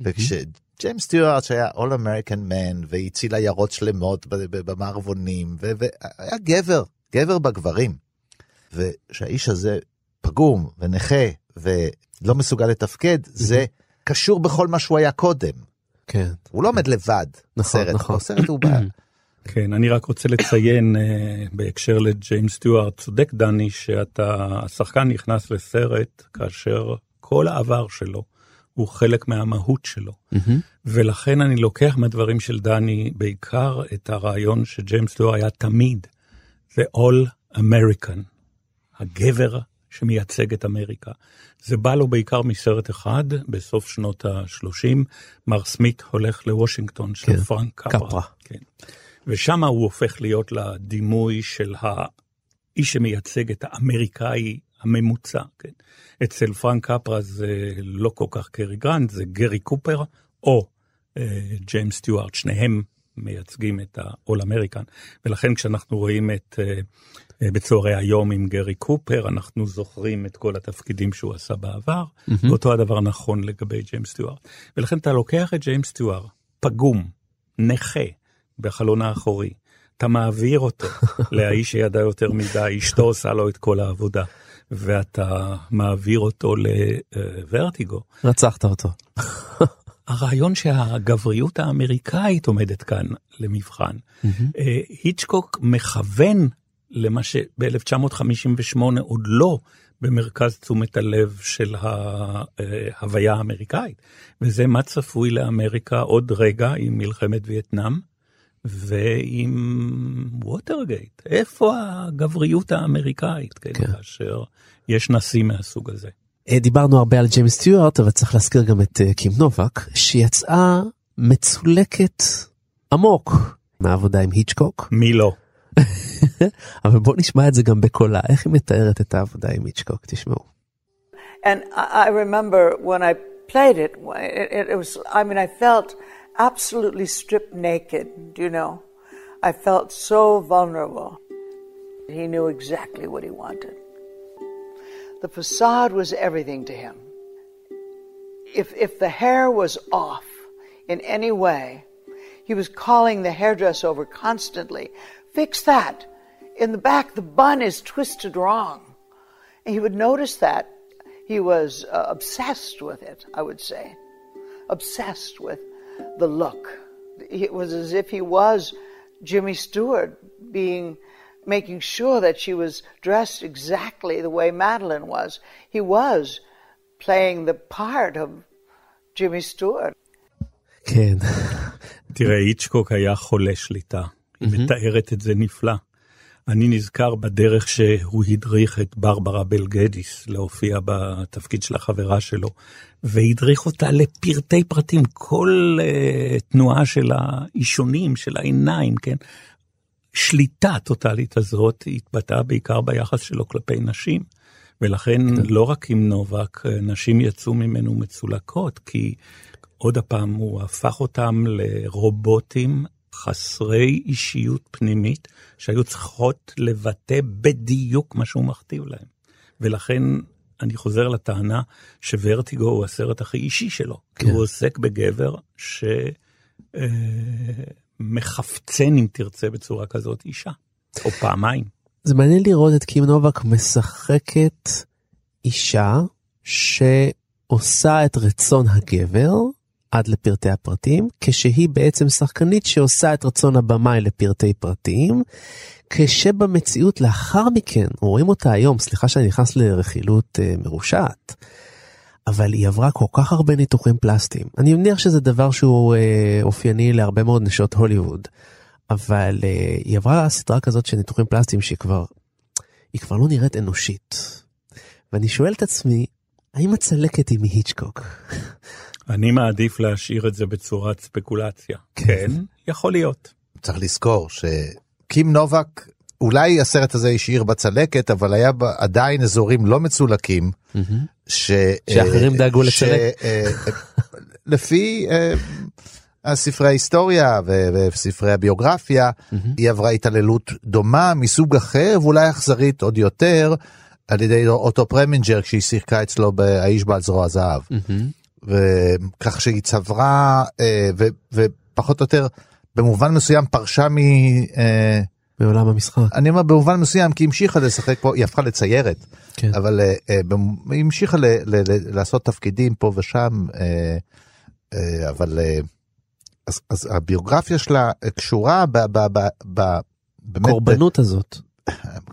וכשג'יימס סטיוארט שהיה All American Man והציל עיירות שלמות במערבונים, והיה גבר, גבר בגברים. ושהאיש הזה פגום ונכה ולא מסוגל לתפקד, זה קשור בכל מה שהוא היה קודם. כן. הוא לא עומד לבד נכון, נכון. בסרט הוא בא. *clears throat* כן, אני רק רוצה לציין אה, בהקשר לג'יימס סטיוארט, צודק דני, שאתה, השחקן נכנס לסרט כאשר כל העבר שלו הוא חלק מהמהות שלו. מהמם. ולכן אני לוקח מהדברים של דני בעיקר את הרעיון שג'יימס סטיוארט היה תמיד, זה All American, הגבר שמייצג את אמריקה. זה בא לו בעיקר מסרט אחד, בסוף שנות ה-30, מר סמית הולך לוושינגטון של כן, פרנק קפרה. קפרה. כן. ושם הוא הופך להיות לדימוי של האיש שמייצג את האמריקאי הממוצע. כן. אצל פרנק קפרה זה לא כל כך קרי גרנט, זה גרי קופר או אה, ג'יימס סטיוארט, שניהם מייצגים את ה-all American. ולכן כשאנחנו רואים את אה, אה, בצהרי היום עם גרי קופר, אנחנו זוכרים את כל התפקידים שהוא עשה בעבר, מהמם. ואותו הדבר נכון לגבי ג'יימס סטיוארט. ולכן אתה לוקח את ג'יימס סטיוארט, פגום, נכה, בחלון האחורי, אתה מעביר אותו *laughs* לאיש שידע יותר מדי, אשתו עושה לו את כל העבודה, ואתה מעביר אותו לוורטיגו. רצחת אותו. *laughs* הרעיון שהגבריות האמריקאית עומדת כאן למבחן. אה, היצ'קוק מכוון למה שב-1958 עוד לא במרכז תשומת הלב של ההוויה האמריקאית, וזה מה צפוי לאמריקה עוד רגע עם מלחמת וייטנאם ועם ווטרגייט. איפה הגבריות האמריקאית, כן, כן. כאשר יש נשיא מהסוג הזה. אה, דיברנו הרבה על ג'יימס סטיוארט, אבל צריך להזכיר גם את אה, קים נובק, שיצאה מצולקת עמוק מהעבודה עם היצ'קוק. מי לא? *laughs* אבל בוא נשמע את זה גם בקולה, איך היא מתארת את העבודה עם היצ'קוק, תשמעו. And I, I remember when I played it, it, it was, I mean, I felt absolutely stripped naked, you know? I felt so vulnerable. He knew exactly what he wanted. The facade was everything to him. If, if the hair was off in any way, he was calling the hairdresser over constantly. Fix that. In the back, the bun is twisted wrong. And he would notice that. He was uh, obsessed with it, I would say. Obsessed with the look. It was as if he was Jimmy Stewart being making sure that she was dressed exactly the way Madeline was. He was playing the part of Jimmy Stewart. כן. *laughs* תראה, היצ'קוק היה חולה שליטה. היא מתארת את זה נפלא. אני נזכר בדרך שהוא הדריך את ברברה בלגדיס להופיע בתפקיד של החברה שלו, והדריך אותה לפרטי פרטים, כל uh, תנועה של האישונים, של העיניים, כן? שליטה טוטאלית הזאת התבטאה בעיקר ביחס שלו כלפי נשים, ולכן כן. לא רק עם נובק, נשים יצאו ממנו מצולקות, כי עוד הפעם הוא הפך אותם לרובוטים חסרי אישיות פנימית, שהיו צריכות לבטא בדיוק מה שהוא מכתיב להם. ולכן אני חוזר לטענה שוורטיגו הוא הסרט הכי אישי שלו, כן. כי הוא עוסק בגבר שמחפצן, אם תרצה, בצורה כזאת אישה, או פעמיים. זה מעניין לראות את קים נובק משחקת אישה שעושה את רצון הגבר עד לפרטי הפרטים, כשהיא בעצם שחקנית שעושה את רצון הבמאי לפרטי פרטים, כשבמציאות לאחר מכן, רואים אותה היום, סליחה שאני נכנס לרכילות uh, מרושעת, אבל היא עברה כל כך הרבה ניתוחים פלסטיים. אני מניח שזה דבר שהוא uh, אופייני להרבה מאוד נשות הוליווד, אבל uh, היא עברה סדרה כזאת של ניתוחים פלסטיים שהיא כבר, היא כבר לא נראית אנושית. ואני שואל את עצמי, האם הצלקת היא מהיצ'קוק? אני מעדיף להשאיר את זה בצורת ספקולציה. כן, יכול להיות. צריך לזכור שקים נובק, אולי הסרט הזה השאיר בצלקת, אבל היה עדיין אזורים לא מצולקים, ש... שאחרים דאגו לצלק. לפי הספרי ההיסטוריה וספרי הביוגרפיה, היא עברה התעללות דומה מסוג אחר ואולי אכזרית עוד יותר. על ידי אוטו פרמינג'ר כשהיא שיחקה אצלו באיש בעל זרוע זהב. וכך שהיא צברה אה, ופחות או יותר במובן מסוים פרשה מ... אה, מעולם המשחק. אני אומר במובן מסוים כי המשיכה לשחק פה, היא הפכה לציירת, כן. אבל אה, היא המשיכה ל, ל, ל, לעשות תפקידים פה ושם, אבל אז, אז הביוגרפיה שלה קשורה ב... ב, ב, ב קורבנות הזאת.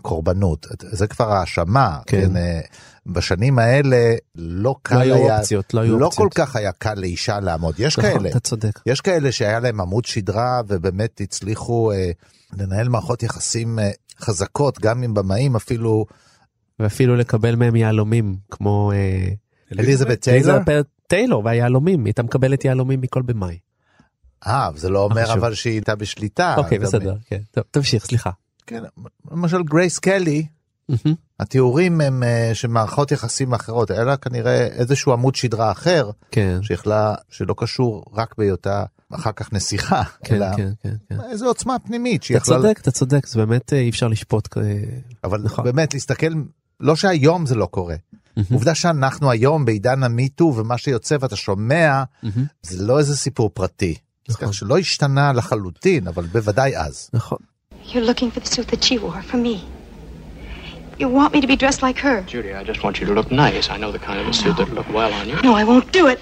קורבנות, זה כבר האשמה, כן. כן, בשנים האלה לא קל לא היה, אופציות, לא, היו לא. כל כך היה קל לאישה לעמוד, יש נכון, כאלה, אתה צודק. יש כאלה שהיה להם עמוד שדרה ובאמת הצליחו אה, לנהל מערכות יחסים אה, חזקות, גם עם במאים אפילו. ואפילו לקבל מהם יהלומים, כמו אה, אליזבת טיילור? אליזבת טיילור והיהלומים, היא הייתה מקבלת יהלומים מכל במאי. אה, זה לא אומר אבל שהיא הייתה בשליטה. אוקיי, בסדר, כן. טוב, תמשיך, סליחה. כן, למשל גרייס קלי, התיאורים הם uh, שמערכות יחסים אחרות, היה לה כנראה איזשהו עמוד שדרה אחר, כן. שיכלה, שלא קשור רק בהיותה אחר כך נסיכה, כן, אלא כן, כן, כן. איזו עוצמה פנימית אתה שיכלה... צודק, אתה צודק, זה באמת אה, אי אפשר לשפוט. אה, אבל נכון. באמת להסתכל, לא שהיום זה לא קורה. עובדה שאנחנו היום בעידן המיטו ומה שיוצא ואתה שומע, זה לא איזה סיפור פרטי. אז כך שלא השתנה לחלוטין, אבל בוודאי אז. נכון. You're looking for the suit that she wore for me. You want me to be dressed like her. Judy, I just want you to look nice. I know the kind of a suit that'll look well on you. No, I won't do it.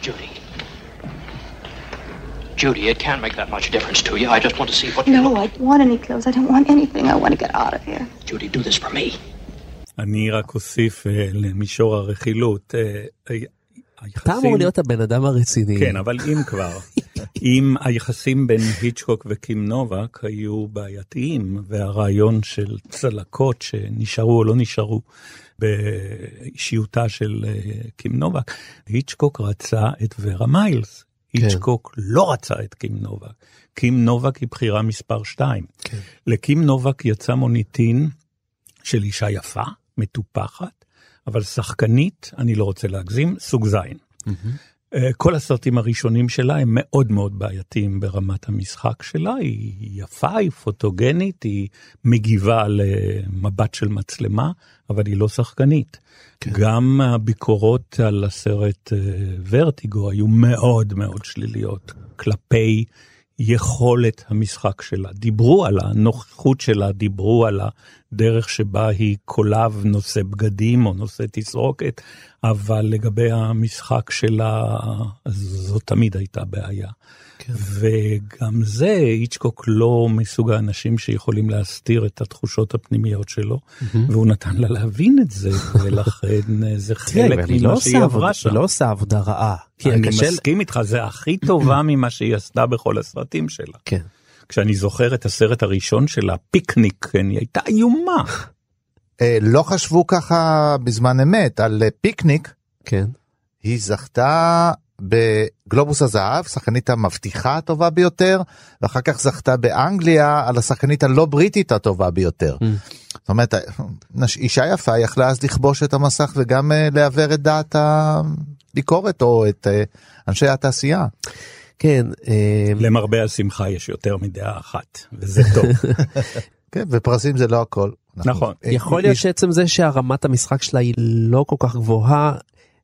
Judy. Judy, it can't make that much difference to you. I just want to see what you No, look I don't want any clothes. I don't want anything. I want to get out of here. Judy, do this for me. אני רק אוסיף uh, למישור הרכילות. Uh, אתה אמור להיות הבן אדם הרציני. כן, אבל אם כבר, *laughs* אם היחסים בין היצ'קוק וקים נובק היו בעייתיים, והרעיון של צלקות שנשארו או לא נשארו באישיותה של uh, קים נובק, היצ'קוק רצה את ורה מיילס. כן. היצ'קוק לא רצה את קים נובק. קים נובק היא בחירה מספר 2. כן. לקים נובק יצא מוניטין של אישה יפה, מטופחת, אבל שחקנית, אני לא רוצה להגזים, סוג זין. אה, כל הסרטים הראשונים שלה הם מאוד מאוד בעייתיים ברמת המשחק שלה, היא יפה, היא פוטוגנית, היא מגיבה למבט של מצלמה, אבל היא לא שחקנית. כן. גם הביקורות על הסרט אה, ורטיגו היו מאוד מאוד שליליות כלפי יכולת המשחק שלה. דיברו על הנוכחות שלה, דיברו על הדרך שבה היא קולב נושא בגדים או נושא תסרוקת, אבל לגבי המשחק שלה, זו תמיד הייתה בעיה. כן. וגם זה, איצ'קוק לא מסוג האנשים שיכולים להסתיר את התחושות הפנימיות שלו, mm-hmm. והוא נתן לה להבין את זה, ולכן זה חלק ממה שהיא עברה שם. היא לא עושה עבודה רעה. אני מסכים איתך, זה הכי טובה *coughs* ממה שהיא עשתה בכל הסרטים שלה. כן. כשאני זוכר את הסרט הראשון שלה, פיקניק, כן, היא הייתה איומה. לא חשבו ככה בזמן אמת על פיקניק. כן. היא זכתה בגלובוס הזהב, שחקנית המבטיחה הטובה ביותר, ואחר כך זכתה באנגליה על השחקנית הלא בריטית הטובה ביותר. Mm. זאת אומרת, אישה יפה יכלה אז לכבוש את המסך וגם לעוור את דעת הביקורת או את אנשי התעשייה. כן. אה, למרבה השמחה יש יותר מדעה אחת, וזה טוב. *laughs* כן, ופרסים זה לא הכל. נכון. אה, יכול להיות שעצם זה שהרמת המשחק שלה היא לא כל כך גבוהה,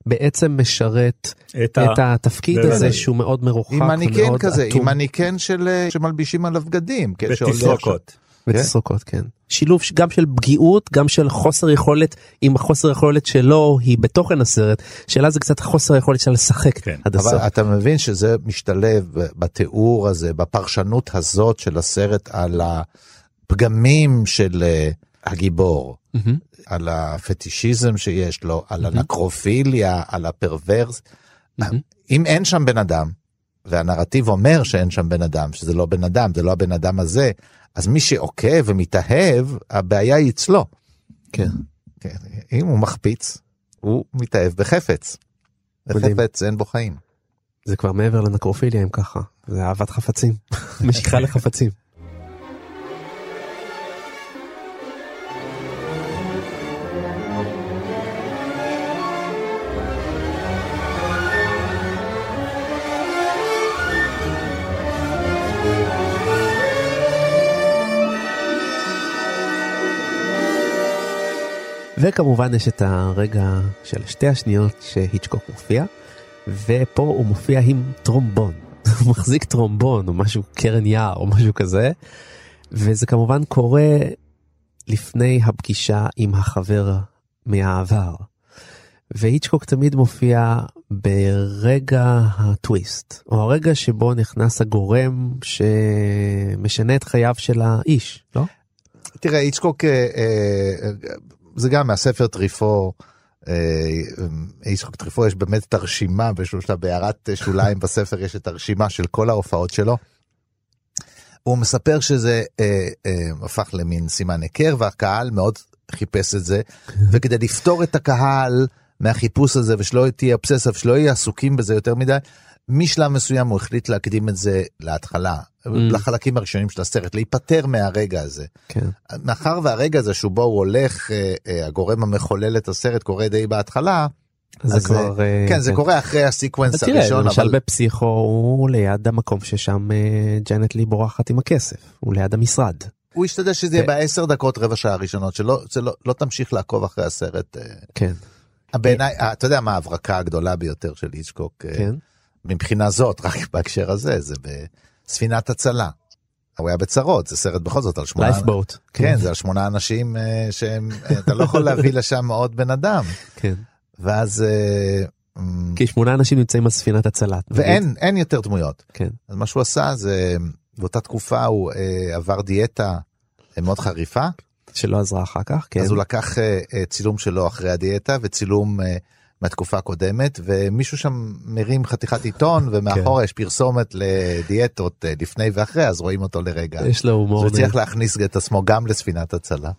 בעצם משרת את ה- את התפקיד בוודאי. הזה שהוא מאוד מרוחק עם מניקן ומאוד כזה, אטום. עם מניקן של, אה, שמלבישים עליו בגדים. כן, ותסרוקות. ותסרוקות, כן. שילוב גם של פגיעות, גם של חוסר יכולת, אם החוסר יכולת שלו היא בתוכן הסרט, שאלה זה קצת חוסר יכולת שלה לשחק כן. עד הסוף. אבל אתה מבין שזה משתלב בתיאור הזה, בפרשנות הזאת של הסרט על הפגמים של אה, הגיבור, מהמם. על הפטישיזם שיש לו, על הנקרופיליה, על הפרוורס. אם אין שם בן אדם, והנרטיב אומר שאין שם בן אדם, שזה לא בן אדם, זה לא הבן אדם הזה, אז מי שעוקב ומתאהב, הבעיה היא אצלו. כן. כן, אם הוא מחפיץ, הוא מתאהב בחפץ. בחפץ אין בו חיים. זה כבר מעבר לנקרופיליה אם ככה, זה אהבת חפצים, *laughs* משיכה לחפצים. וכמובן יש את הרגע של שתי השניות שהיצ'קוק מופיע, ופה הוא מופיע עם טרומבון. *laughs* הוא מחזיק טרומבון או משהו קרן יער או משהו כזה, וזה כמובן קורה לפני הפגישה עם החבר מהעבר. והיצ'קוק תמיד מופיע ברגע הטוויסט, או הרגע שבו נכנס הגורם שמשנה את חייו של האיש, לא? תראה, איצקוק, אה, אה, זה גם מהספר טריפו, אה, איצקוק טריפו, יש באמת את הרשימה, שלב בהערת שוליים בספר יש את הרשימה של כל ההופעות שלו. הוא מספר שזה אה, אה, הפך למין סימן היכר והקהל מאוד חיפש את זה, וכדי לפתור את הקהל מהחיפוש הזה ושלא תהיה אובססיה ושלא יהיו עסוקים בזה יותר מדי, משלב מסוים הוא החליט להקדים את זה להתחלה, לחלקים הראשונים של הסרט, להיפטר מהרגע הזה. כן. מאחר והרגע הזה שבו הוא הולך, אה, אה, הגורם המחולל את הסרט קורה די בהתחלה, זה אז, כבר, אה, אה, כן, זה כן. קורה אחרי הסיקוונס תראה, הראשון, למשל אבל בפסיכו הוא ליד המקום ששם ג'אנט לי בורחת עם הכסף, הוא ליד המשרד. הוא השתדל שזה יהיה בעשר דקות רבע שעה הראשונות, שלא שלא- לא תמשיך לעקוב אחרי הסרט. כן. בעיניי, אתה יודע מה ההברקה הגדולה ביותר של היצ'קוק, אה, כן. מבחינה זאת, רק בהקשר הזה, זה בספינת הצלה. הוא היה בצרות, זה סרט בכל זאת על שמונה... Lifeboat, כן, כן. זה על שמונה אנשים אה, שהם, אתה לא יכול להביא *laughs* לשם עוד בן אדם. כן. ואז... אה, כי שמונה אנשים נמצאים על ספינת הצלת. ואין אין יותר דמויות. כן. אז מה שהוא עשה זה, באותה תקופה הוא אה, עבר דיאטה מאוד חריפה. שלא עזרה אחר כך, כן. אז הוא לקח צילום שלו אחרי הדיאטה וצילום מהתקופה הקודמת, ומישהו שם מרים חתיכת עיתון, ומאחורה יש פרסומת לדיאטות אה, לפני ואחרי, אז רואים אותו לרגע. יש לו הומור הוא הצליח נהדר. להכניס את עצמו גם לספינת הצלה.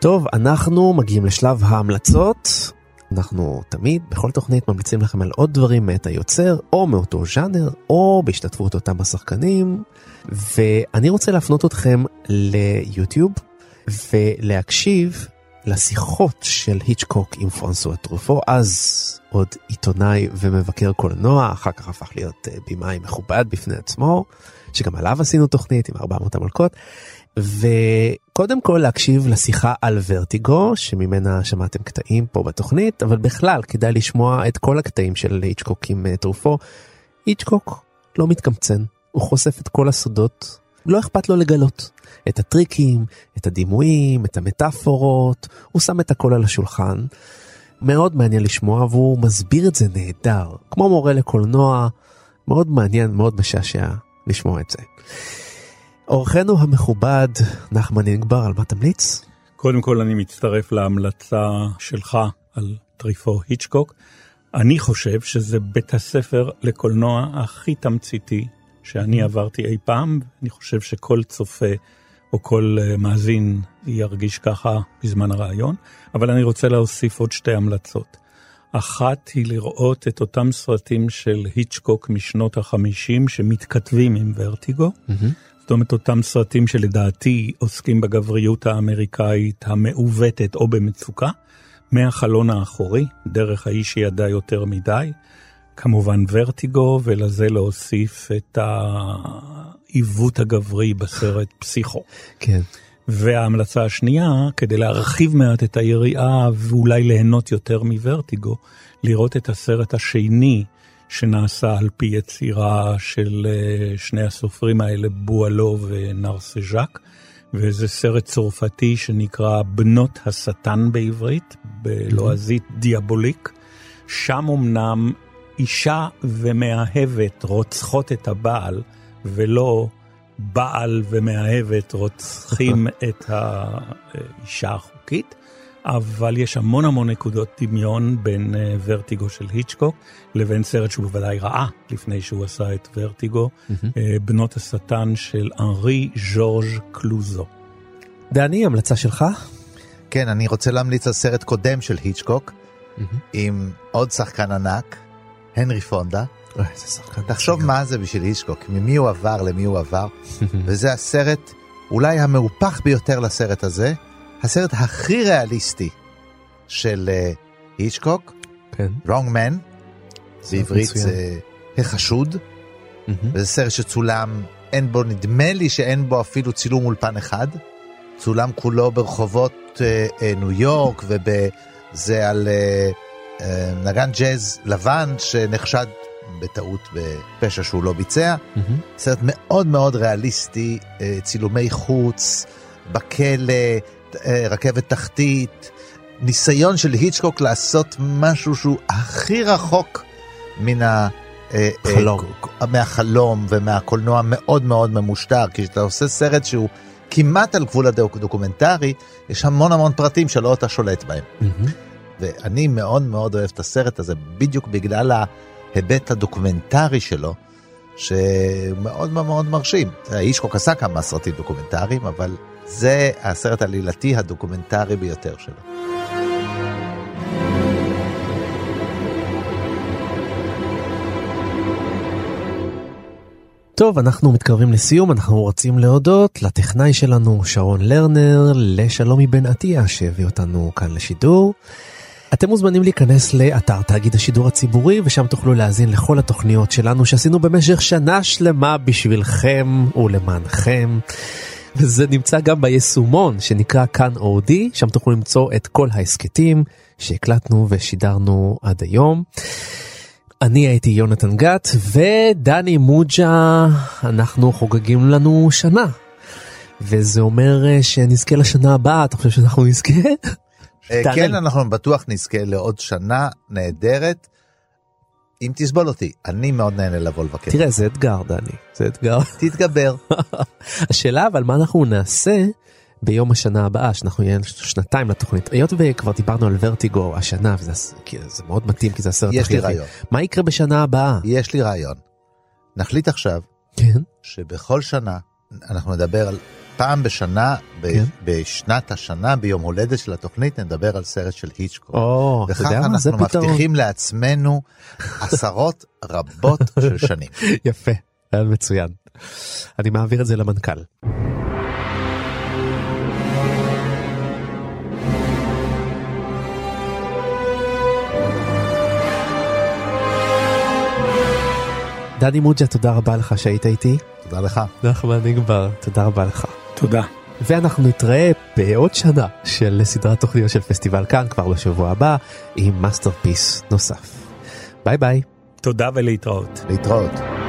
טוב, אנחנו מגיעים לשלב ההמלצות. אנחנו תמיד, בכל תוכנית, ממליצים לכם על עוד דברים מאת היוצר, או מאותו ז'אנר, או בהשתתפות אותם השחקנים. ואני רוצה להפנות אתכם ליוטיוב, ולהקשיב לשיחות של היצ'קוק עם פרנסואה טרופו, אז עוד עיתונאי ומבקר קולנוע, אחר כך הפך להיות אה, במאי מכובד בפני עצמו, שגם עליו עשינו תוכנית עם 400 המלכות. וקודם כל להקשיב לשיחה על ורטיגו שממנה שמעתם קטעים פה בתוכנית אבל בכלל כדאי לשמוע את כל הקטעים של היצ'קוק עם אה, טרופו. היצ'קוק לא מתקמצן הוא חושף את כל הסודות לא אכפת לו לגלות את הטריקים את הדימויים את המטאפורות הוא שם את הכל על השולחן. מאוד מעניין לשמוע והוא מסביר את זה נהדר כמו מורה לקולנוע מאוד מעניין מאוד משעשע לשמוע את זה. אורחנו המכובד נחמן אינגבר על מה תמליץ? קודם כל אני מצטרף להמלצה שלך על טריפו היצ'קוק. אני חושב שזה בית הספר לקולנוע הכי תמציתי שאני עברתי אי פעם. אני חושב שכל צופה או כל אה, מאזין ירגיש ככה בזמן הרעיון, אבל אני רוצה להוסיף עוד שתי המלצות. אחת היא לראות את אותם סרטים של היצ'קוק משנות החמישים שמתכתבים עם ורטיגו. זאת אומרת, אותם סרטים שלדעתי עוסקים בגבריות האמריקאית המעוותת או במצוקה, מהחלון האחורי, דרך האיש שידע יותר מדי, כמובן ורטיגו, ולזה להוסיף את העיוות הגברי בסרט פסיכו. כן. וההמלצה השנייה, כדי להרחיב מעט את היריעה ואולי ליהנות יותר מוורטיגו, לראות את הסרט השני שנעשה על פי יצירה של אה, שני הסופרים האלה, בואלו ונרסז'ק, וזה סרט צרפתי שנקרא בנות השטן בעברית, בלועזית דיאבוליק. שם אמנם אישה ומאהבת רוצחות את הבעל, ולא בעל ומאהבת רוצחים *laughs* את האישה החוקית, אבל יש המון המון נקודות דמיון בין uh, ורטיגו של היצ'קוק לבין סרט שהוא בוודאי ראה לפני שהוא עשה את ורטיגו, uh, בנות השטן של אנרי ז'ורג' קלוזו. דני, המלצה שלך? כן, אני רוצה להמליץ על סרט קודם של היצ'קוק. עם עוד שחקן ענק, הנרי פונדה. תחשוב מה זה בשביל היצ'קוק, ממי הוא עבר למי הוא עבר, *laughs* וזה הסרט אולי המהופך ביותר לסרט הזה, הסרט הכי ריאליסטי של היצ'קוק, כן. Wrong Man, בעברית זה החשוד, וזה סרט שצולם, אין בו, נדמה לי שאין בו אפילו צילום אולפן אחד, צולם כולו ברחובות אה, אה, ניו יורק, וזה על אה, אה, נגן ג'אז לבן שנחשד בטעות בפשע שהוא לא ביצע. Mm-hmm. סרט מאוד מאוד ריאליסטי, אה, צילומי חוץ, בכלא, אה, רכבת תחתית, ניסיון של היצ'קוק לעשות משהו שהוא הכי רחוק מן ה... חלום. מהחלום ומהקולנוע מאוד מאוד ממושטר, כי כשאתה עושה סרט שהוא כמעט על גבול הדוקומנטרי, יש המון המון פרטים שלא אתה שולט בהם. Mm-hmm. ואני מאוד מאוד אוהב את הסרט הזה, בדיוק בגלל ההיבט הדוקומנטרי שלו, שמאוד מאוד מרשים. היצ'קוק עשה כמה סרטים דוקומנטריים, אבל זה הסרט העלילתי הדוקומנטרי ביותר שלו. טוב, אנחנו מתקרבים לסיום, אנחנו רוצים להודות לטכנאי שלנו, שרון לרנר, לשלומי בן עטיה, שהביא אותנו כאן לשידור. אתם מוזמנים להיכנס לאתר תאגיד השידור הציבורי, ושם תוכלו להאזין לכל התוכניות שלנו שעשינו במשך שנה שלמה בשבילכם ולמענכם. וזה נמצא גם ביישומון שנקרא כאן אודי, שם תוכלו למצוא את כל ההסכתים שהקלטנו ושידרנו עד היום. אני הייתי יונתן גת ודני מוג'ה, אנחנו חוגגים לנו שנה. וזה אומר שנזכה לשנה הבאה, אתה חושב שאנחנו נזכה? כן, אנחנו בטוח נזכה לעוד שנה נהדרת. אם תסבול אותי, אני מאוד נהנה לבוא לבקר. תראה, זה אתגר, דני, זה אתגר. *laughs* תתגבר. *laughs* השאלה אבל מה אנחנו נעשה ביום השנה הבאה, שאנחנו נהיה שנתיים לתוכנית. היות וכבר דיברנו על ורטיגו השנה, וזה זה מאוד מתאים כי זה הסרט הכי. יש לי רעיון. מה יקרה בשנה הבאה? יש לי רעיון. נחליט עכשיו, כן? שבכל שנה אנחנו נדבר על פעם בשנה, כן? בשנת השנה, ביום הולדת של התוכנית, נדבר על סרט של היצ'קוק. או, אתה יודע מה? זה פתרון. וכך אנחנו מבטיחים לעצמנו עשרות רבות של *laughs* שנים. יפה, היה מצוין. אני מעביר את זה למנכ"ל. דני מוג'ה, תודה רבה לך שהיית איתי. תודה לך. נחמן נגבר, תודה רבה לך. תודה. ואנחנו נתראה בעוד שנה של סדרת תוכניות של פסטיבל כאן כבר בשבוע הבא עם מאסטרפיס נוסף. ביי ביי. תודה ולהתראות. להתראות.